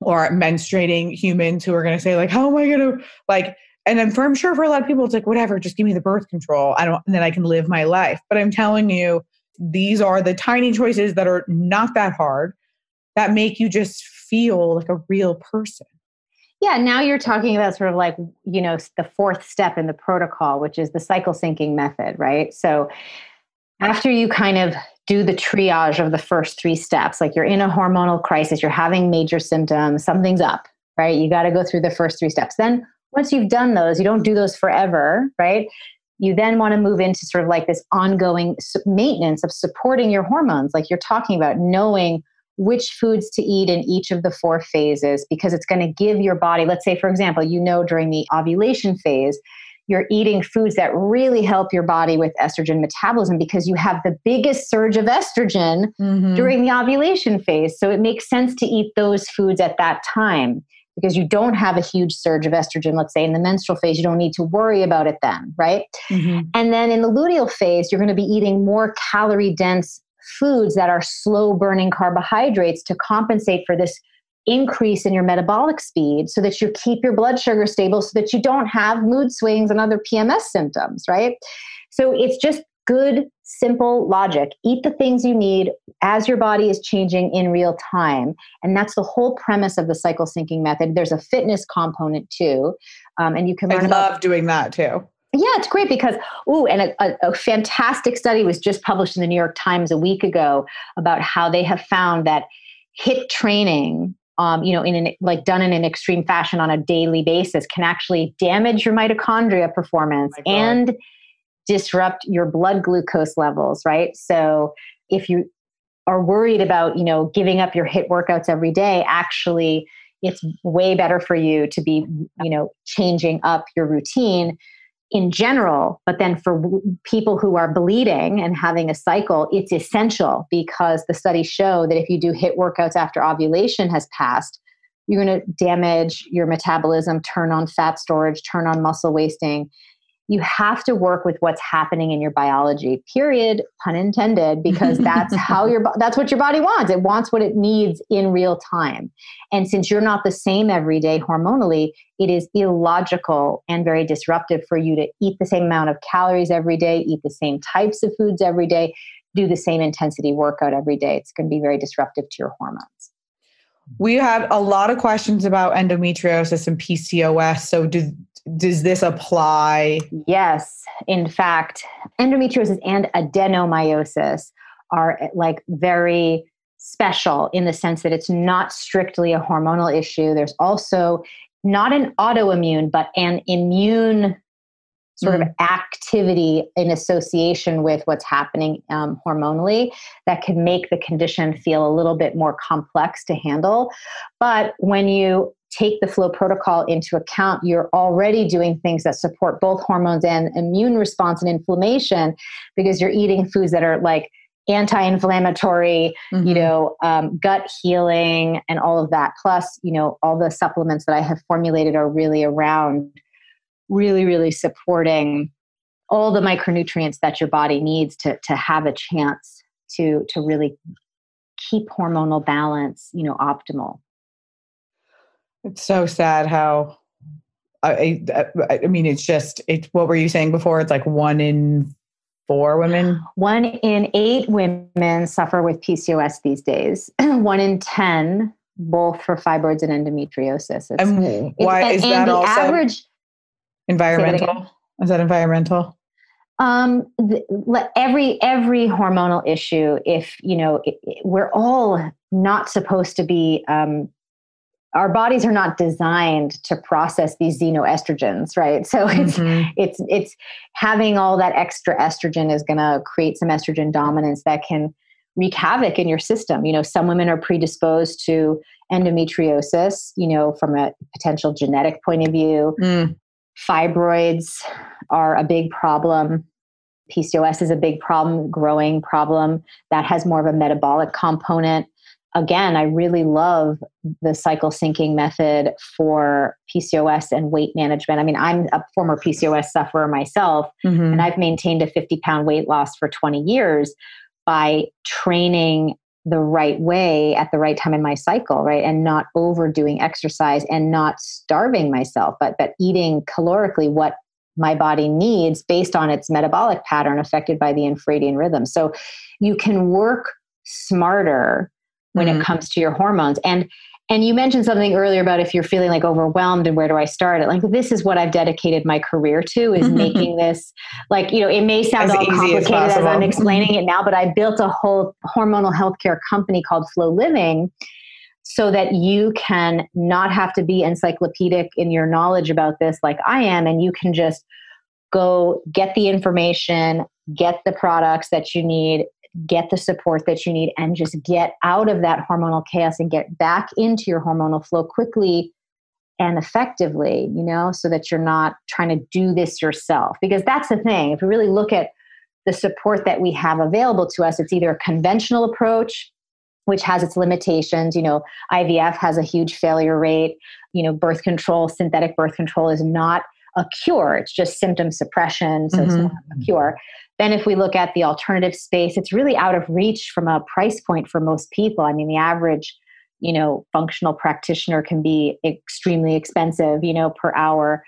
or menstruating humans who are going to say like how am i going to like and I'm, for, I'm sure for a lot of people it's like whatever just give me the birth control. I don't and then i can live my life. But i'm telling you these are the tiny choices that are not that hard that make you just feel like a real person Yeah, now you're talking about sort of like, you know, the fourth step in the protocol, which is the cycle syncing method, right? So after you kind of do the triage of the first three steps, like you're in a hormonal crisis, you're having major symptoms, something's up, right? You got to go through the first three steps. Then once you've done those, you don't do those forever, right? You then want to move into sort of like this ongoing maintenance of supporting your hormones, like you're talking about knowing which foods to eat in each of the four phases because it's going to give your body, let's say, for example, you know, during the ovulation phase, you're eating foods that really help your body with estrogen metabolism because you have the biggest surge of estrogen Mhm. during the ovulation phase. So it makes sense to eat those foods at that time because you don't have a huge surge of estrogen, let's say in the menstrual phase. You don't need to worry about it then, right? Mhm. And then in the luteal phase, you're going to be eating more calorie dense foods that are slow burning carbohydrates to compensate for this increase in your metabolic speed so that you keep your blood sugar stable so that you don't have mood swings and other PMS symptoms, right? So it's just good, simple logic. Eat the things you need as your body is changing in real time. And that's the whole premise of the cycle syncing method. There's a fitness component too. Um, and you can I learn about love doing that too. Yeah, it's great because, ooh, and a, a, a fantastic study was just published in the New York Times a week ago about how they have found that HIIT training, um, you know, in an like done in an extreme fashion on a daily basis, can actually damage your mitochondria performance God. and disrupt your blood glucose levels. Right, so if you are worried about, you know, giving up your HIIT workouts every day, actually, it's way better for you to be, you know, changing up your routine in general, but then for w- people who are bleeding and having a cycle, it's essential because the studies show that if you do HIIT workouts after ovulation has passed, you're going to damage your metabolism, turn on fat storage, turn on muscle wasting. You have to work with what's happening in your biology. Period, pun intended, because that's how your that's what your body wants. It wants what it needs in real time. And since you're not the same every day hormonally, it is illogical and very disruptive for you to eat the same amount of calories every day, eat the same types of foods every day, do the same intensity workout every day. It's going to be very disruptive to your hormones. We had a lot of questions about endometriosis and PCOS. So do, does this apply? Yes, in fact, endometriosis and adenomyosis are like very special in the sense that it's not strictly a hormonal issue. There's also not an autoimmune, but an immune sort of activity in association with what's happening um, hormonally that could make the condition feel a little bit more complex to handle. But when you take the flow protocol into account, you're already doing things that support both hormones and immune response and inflammation because you're eating foods that are like anti-inflammatory Mm-hmm. you know um, gut healing and all of that plus you know all the supplements that i have formulated are really around really really supporting all the micronutrients that your body needs to to have a chance to to really keep hormonal balance you know optimal It's so sad how. I, I, I mean, it's just, it's what were you saying before? It's like one in four women. one in eight women suffer with pcos these days one in 10 both for fibroids and endometriosis It's- And why and- is and that the also average environmental? Is that environmental? um th- le- every every hormonal issue if you know it, it- we're all not supposed to be um our bodies are not designed to process these xenoestrogens right? So it's Mhm. it's it's having all that extra estrogen is going to create some estrogen dominance that can wreak havoc in your system. You know some women are predisposed to endometriosis you know from a potential genetic point of view. Mm. fibroids are a big problem. Pcos is a big problem growing problem. That has more of a metabolic component again i really love the cycle syncing method for pcos and weight management i mean i'm a former pcos sufferer myself Mhm. and I've maintained a 50 pound weight loss for 20 years by training the right way at the right time in my cycle, right? And not overdoing exercise and not starving myself, but but eating calorically what my body needs based on its metabolic pattern affected by the infradian rhythm. So you can work smarter when Mhm. it comes to your hormones. And and you mentioned something earlier about if you're feeling like overwhelmed and where do I start it? Like this is what I've dedicated my career to is making this like, you know, it may sound As all easy as complicated as, I'm explaining it now, but I built a whole hormonal healthcare company called FLO Living so that you can not have to be encyclopedic in your knowledge about this like I am and you can just go get the information, get the products that you need, get the support that you need, and just get out of that hormonal chaos and get back into your hormonal flow quickly and effectively, you know, so that you're not trying to do this yourself. Because that's the thing. If we really look at the support that we have available to us, it's either a conventional approach, which has its limitations. You know, IVF has a huge failure rate. You know, birth control, synthetic birth control is not a cure, it's just symptom suppression. So mm-hmm. it's not a cure. Then, if we look at the alternative space, it's really out of reach from a price point for most people. I mean, the average you know functional practitioner can be extremely expensive you know per hour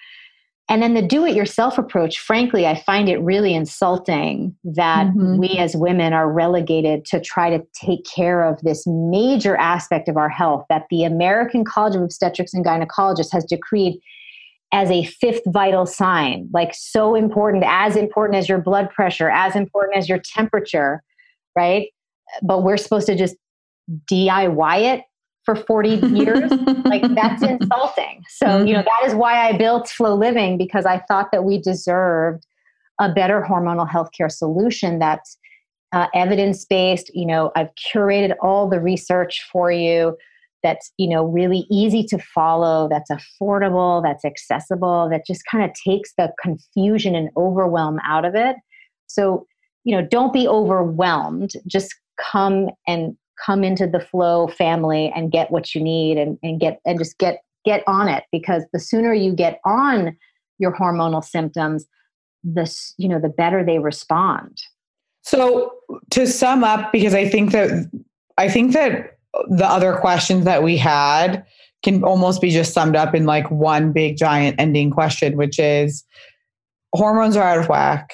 and then the do it yourself approach frankly i find it really insulting that mm-hmm. we as women are relegated to try to take care of this major aspect of our health that the american college of obstetrics and gynecologists has decreed as a fifth vital sign like so important as important as your blood pressure as important as your temperature right? But we're supposed to just diy it for 40 years? Like that's insulting. So mm-hmm. you know that is why i built FLO Living because i thought that we deserved a better hormonal healthcare solution that's uh, evidence-based. You know i've curated all the research for you that's you know really easy to follow that's affordable that's accessible that just kind of takes the confusion and overwhelm out of it. So you know don't be overwhelmed. Just come and come into the flow family and get what you need and, and get and just get get on it because the sooner you get on your hormonal symptoms the you know the better they respond. So to sum up because i think that i think that the other questions that we had can almost be just summed up in like one big giant ending question which is hormones are out of whack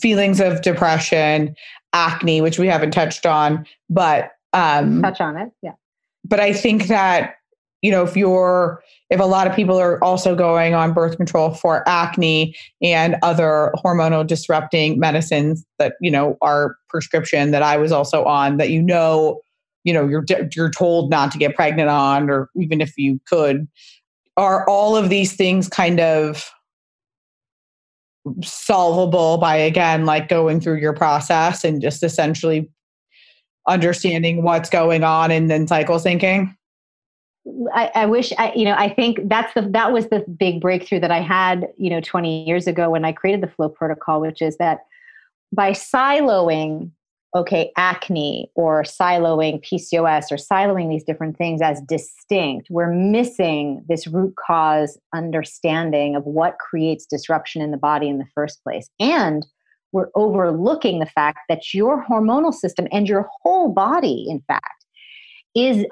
feelings of depression acne which we haven't touched on but um, touch on it. Yeah. But I think that, you know, if you're, if a lot of people are also going on birth control for acne and other hormonal disrupting medicines that, you know, are prescription that I was also on that, you know, you know, you're, you're told not to get pregnant on, or even if you could, are all of these things kind of solvable by again like going through your process and just essentially understanding what's going on and then cycle syncing? I, I, wish I, you know, I think that's the that was the big breakthrough that I had, you know, 20 years ago when I created the flow protocol, which is that by siloing, okay, acne or siloing PCOS or siloing these different things as distinct, we're missing this root cause understanding of what creates disruption in the body in the first place. And we're overlooking the fact that your hormonal system and your whole body, in fact, is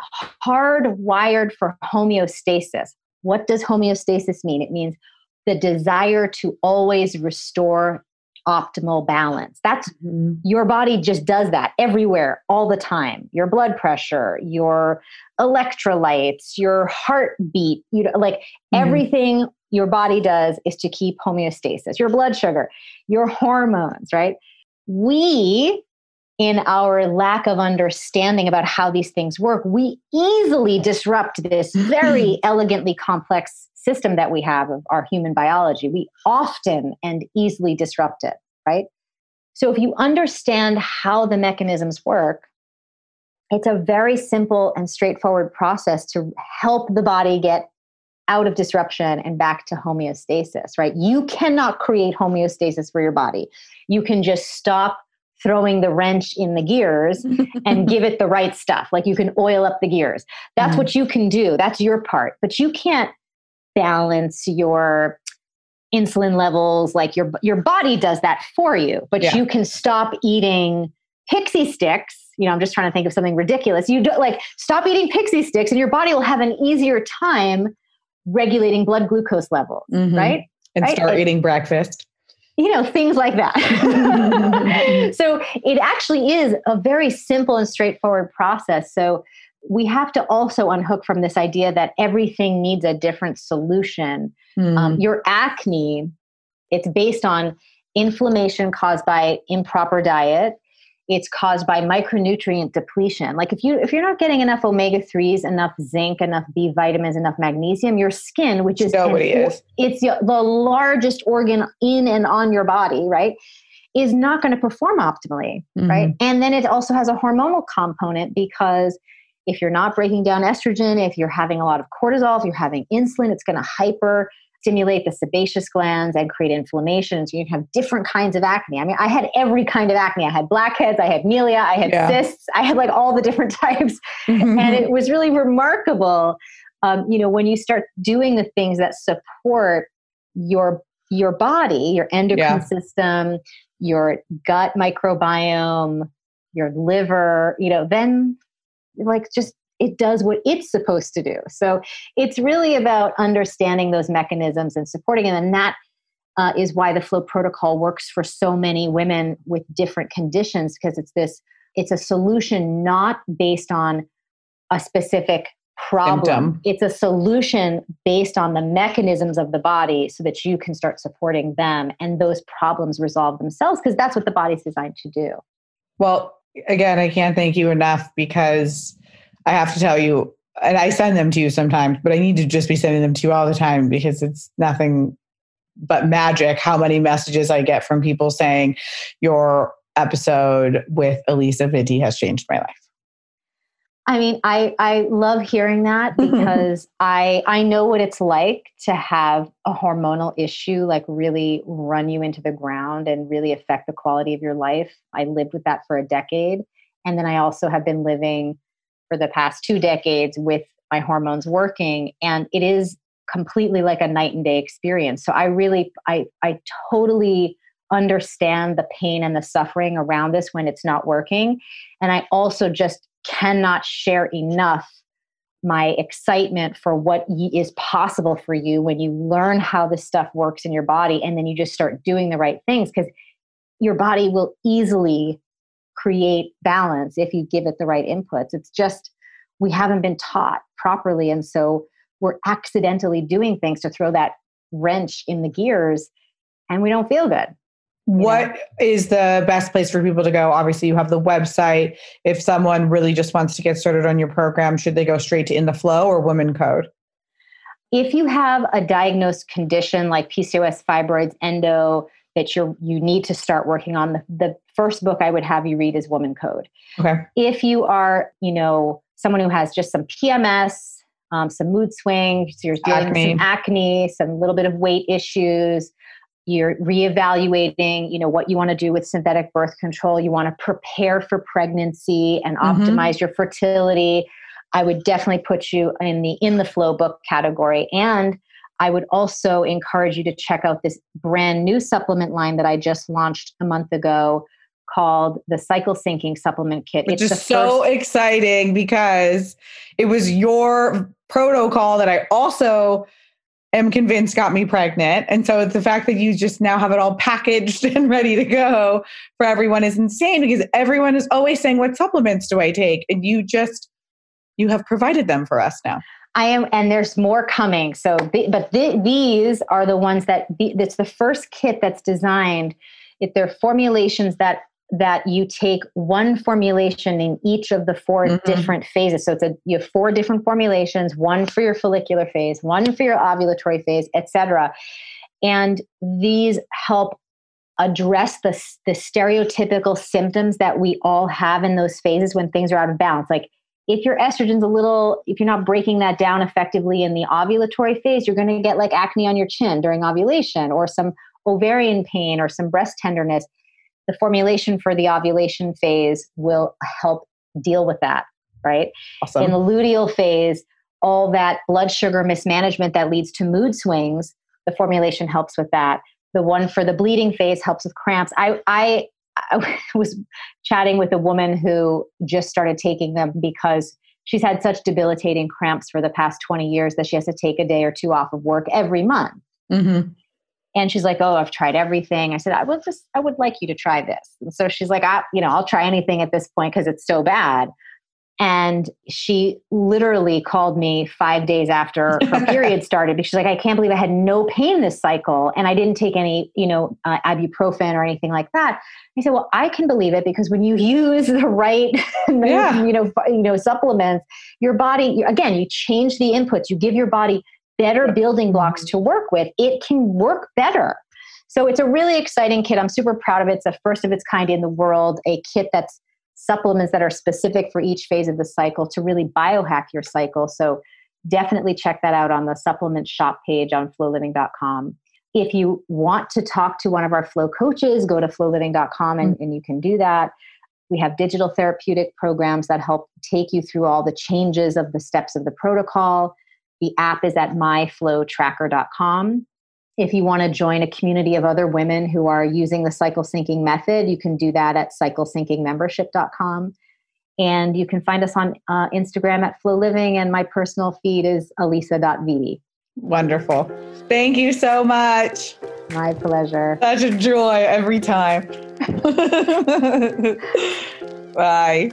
hardwired for homeostasis. What does homeostasis mean? It means the desire to always restore optimal balance. That's mm-hmm. your body just does that everywhere all the time. Your blood pressure, your electrolytes, your heartbeat, you know like mm-hmm. everything your body does is to keep homeostasis, your blood sugar, your hormones, right? We, in our lack of understanding about how these things work, we easily disrupt this very elegantly complex system that we have of our human biology. We often and easily disrupt it, right? So if you understand how the mechanisms work, it's a very simple and straightforward process to help the body get out of disruption and back to homeostasis, right? You cannot create homeostasis for your body. You can just stop throwing the wrench in the gears and give it the right stuff. Like you can oil up the gears. That's mm-hmm. what you can do. That's your part. But you can't balance your insulin levels like your your body does that for you. But yeah. you can stop eating Pixy Stix you know i'm just trying to think of something ridiculous you do like stop eating Pixy Stix and your body will have an easier time regulating blood glucose levels, mm-hmm. right? And right? start like, eating breakfast. You know, things like that. so it actually is a very simple and straightforward process. So we have to also unhook from this idea that everything needs a different solution. Mm. Um, your acne, it's based on inflammation caused by improper diet it's caused by micronutrient depletion like if you if you're not getting enough omega-3s enough zinc enough b vitamins enough magnesium your skin which is nobody an, is it's the, the largest organ in and on your body right is not going to perform optimally mm-hmm. right and then it also has a hormonal component because if you're not breaking down estrogen, if you're having a lot of cortisol, if you're having insulin, it's going to hyper stimulate the sebaceous glands and create inflammation. So you can have different kinds of acne. I mean, I had every kind of acne. I had blackheads, I had milia, I had yeah. cysts, I had like all the different types. and it was really remarkable. Um, you know, when you start doing the things that support your your body, your endocrine yeah. system, your gut microbiome, your liver, you know, then like just it does what it's supposed to do. So it's really about understanding those mechanisms and supporting them. And that uh, is why the flow protocol works for so many women with different conditions because it's this it's a solution not based on a specific problem Symptom. it's a solution based on the mechanisms of the body so that you can start supporting them and those problems resolve themselves because that's what the body's designed to do well again i can't thank you enough because I have to tell you, and I send them to you sometimes, but I need to just be sending them to you all the time because it's nothing but magic how many messages I get from people saying your episode with Alisa Vitti has changed my life. I mean, I I love hearing that mm-hmm. because I I know what it's like to have a hormonal issue like really run you into the ground and really affect the quality of your life. I lived with that for a decade and then I also have been living for the past two decades with my hormones working and it is completely like a night and day experience so i really i i totally understand the pain and the suffering around this when it's not working and i also just cannot share enough my excitement for what is possible for you when you learn how this stuff works in your body and then you just start doing the right things because your body will easily create balance if you give it the right inputs. It's just we haven't been taught properly. And so we're accidentally doing things to throw that wrench in the gears and we don't feel good. What is the best place for people to go? Obviously, you have the website. If someone really just wants to get started on your program, should they go straight to In the FLO or Woman Code? If you have a diagnosed condition like PCOS, fibroids, endo, that you're you need to start working on the, the first book i would have you read is woman code okay if you are you know someone who has just some pms um, some mood swings you're dealing acne. with some acne some little bit of weight issues you're reevaluating you know what you want to do with synthetic birth control you want to prepare for pregnancy and mm-hmm. optimize your fertility i would definitely put you in the in the flow book category and I would also encourage you to check out this brand new supplement line that I just launched a month ago called the Cycle Syncing Supplement Kit. Which it's is so first- exciting because it was your protocol that I also am convinced got me pregnant. And so the fact that you just now have it all packaged and ready to go for everyone is insane because everyone is always saying, What supplements do I take? And you just, you have provided them for us now. I am, and there's more coming. So, but these are the ones that it's the first kit that's designed. If they're formulations that that you take one formulation in each of the 4 mm-hmm. different phases. So it's a you have four different formulations, one for your follicular phase, one for your ovulatory phase, etc. And these help address the, the stereotypical symptoms that we all have in those phases when things are out of balance. Like if your estrogen's a little, if you're not breaking that down effectively in the ovulatory phase, you're going to get like acne on your chin during ovulation or some ovarian pain or some breast tenderness. The formulation for the ovulation phase will help deal with that, right? Awesome. In the luteal phase, all that blood sugar mismanagement that leads to mood swings, the formulation helps with that. The one for the bleeding phase helps with cramps. I, I I was chatting with a woman who just started taking them because she's had such debilitating cramps for the past 20 years that she has to take a day or two off of work every month. Mm-hmm. And she's like, "Oh, I've tried everything." I said, "I would just, I would like you to try this." And so she's like, "I, you know, I'll try anything at this point because it's so bad." And she literally called me five days after her period started because she's like, I can't believe I had no pain this cycle and I didn't take any, you know, uh, ibuprofen or anything like that. I said, well, I can believe it because when you use the right, yeah. you know, you know, supplements, your body, again, you change the inputs, you give your body better building blocks to work with. It can work better. So it's a really exciting kit. I'm super proud of it. It's the first of its kind in the world, a kit that's supplements that are specific for each phase of the cycle to really biohack your cycle. So definitely check that out on the supplement shop page on floliving.com. If you want to talk to one of our flow coaches, go to floliving.com and, mm-hmm. and you can do that. We have digital therapeutic programs that help take you through all the changes of the steps of the protocol. The app is at myflotracker.com. If you want to join a community of other women who are using the cycle syncing method, you can do that at cyclesyncingmembership.com. And you can find us on uh, Instagram at FLO Living, and my personal feed is alisa.vitti. Wonderful. Thank you so much. My pleasure. Such a joy every time. Bye.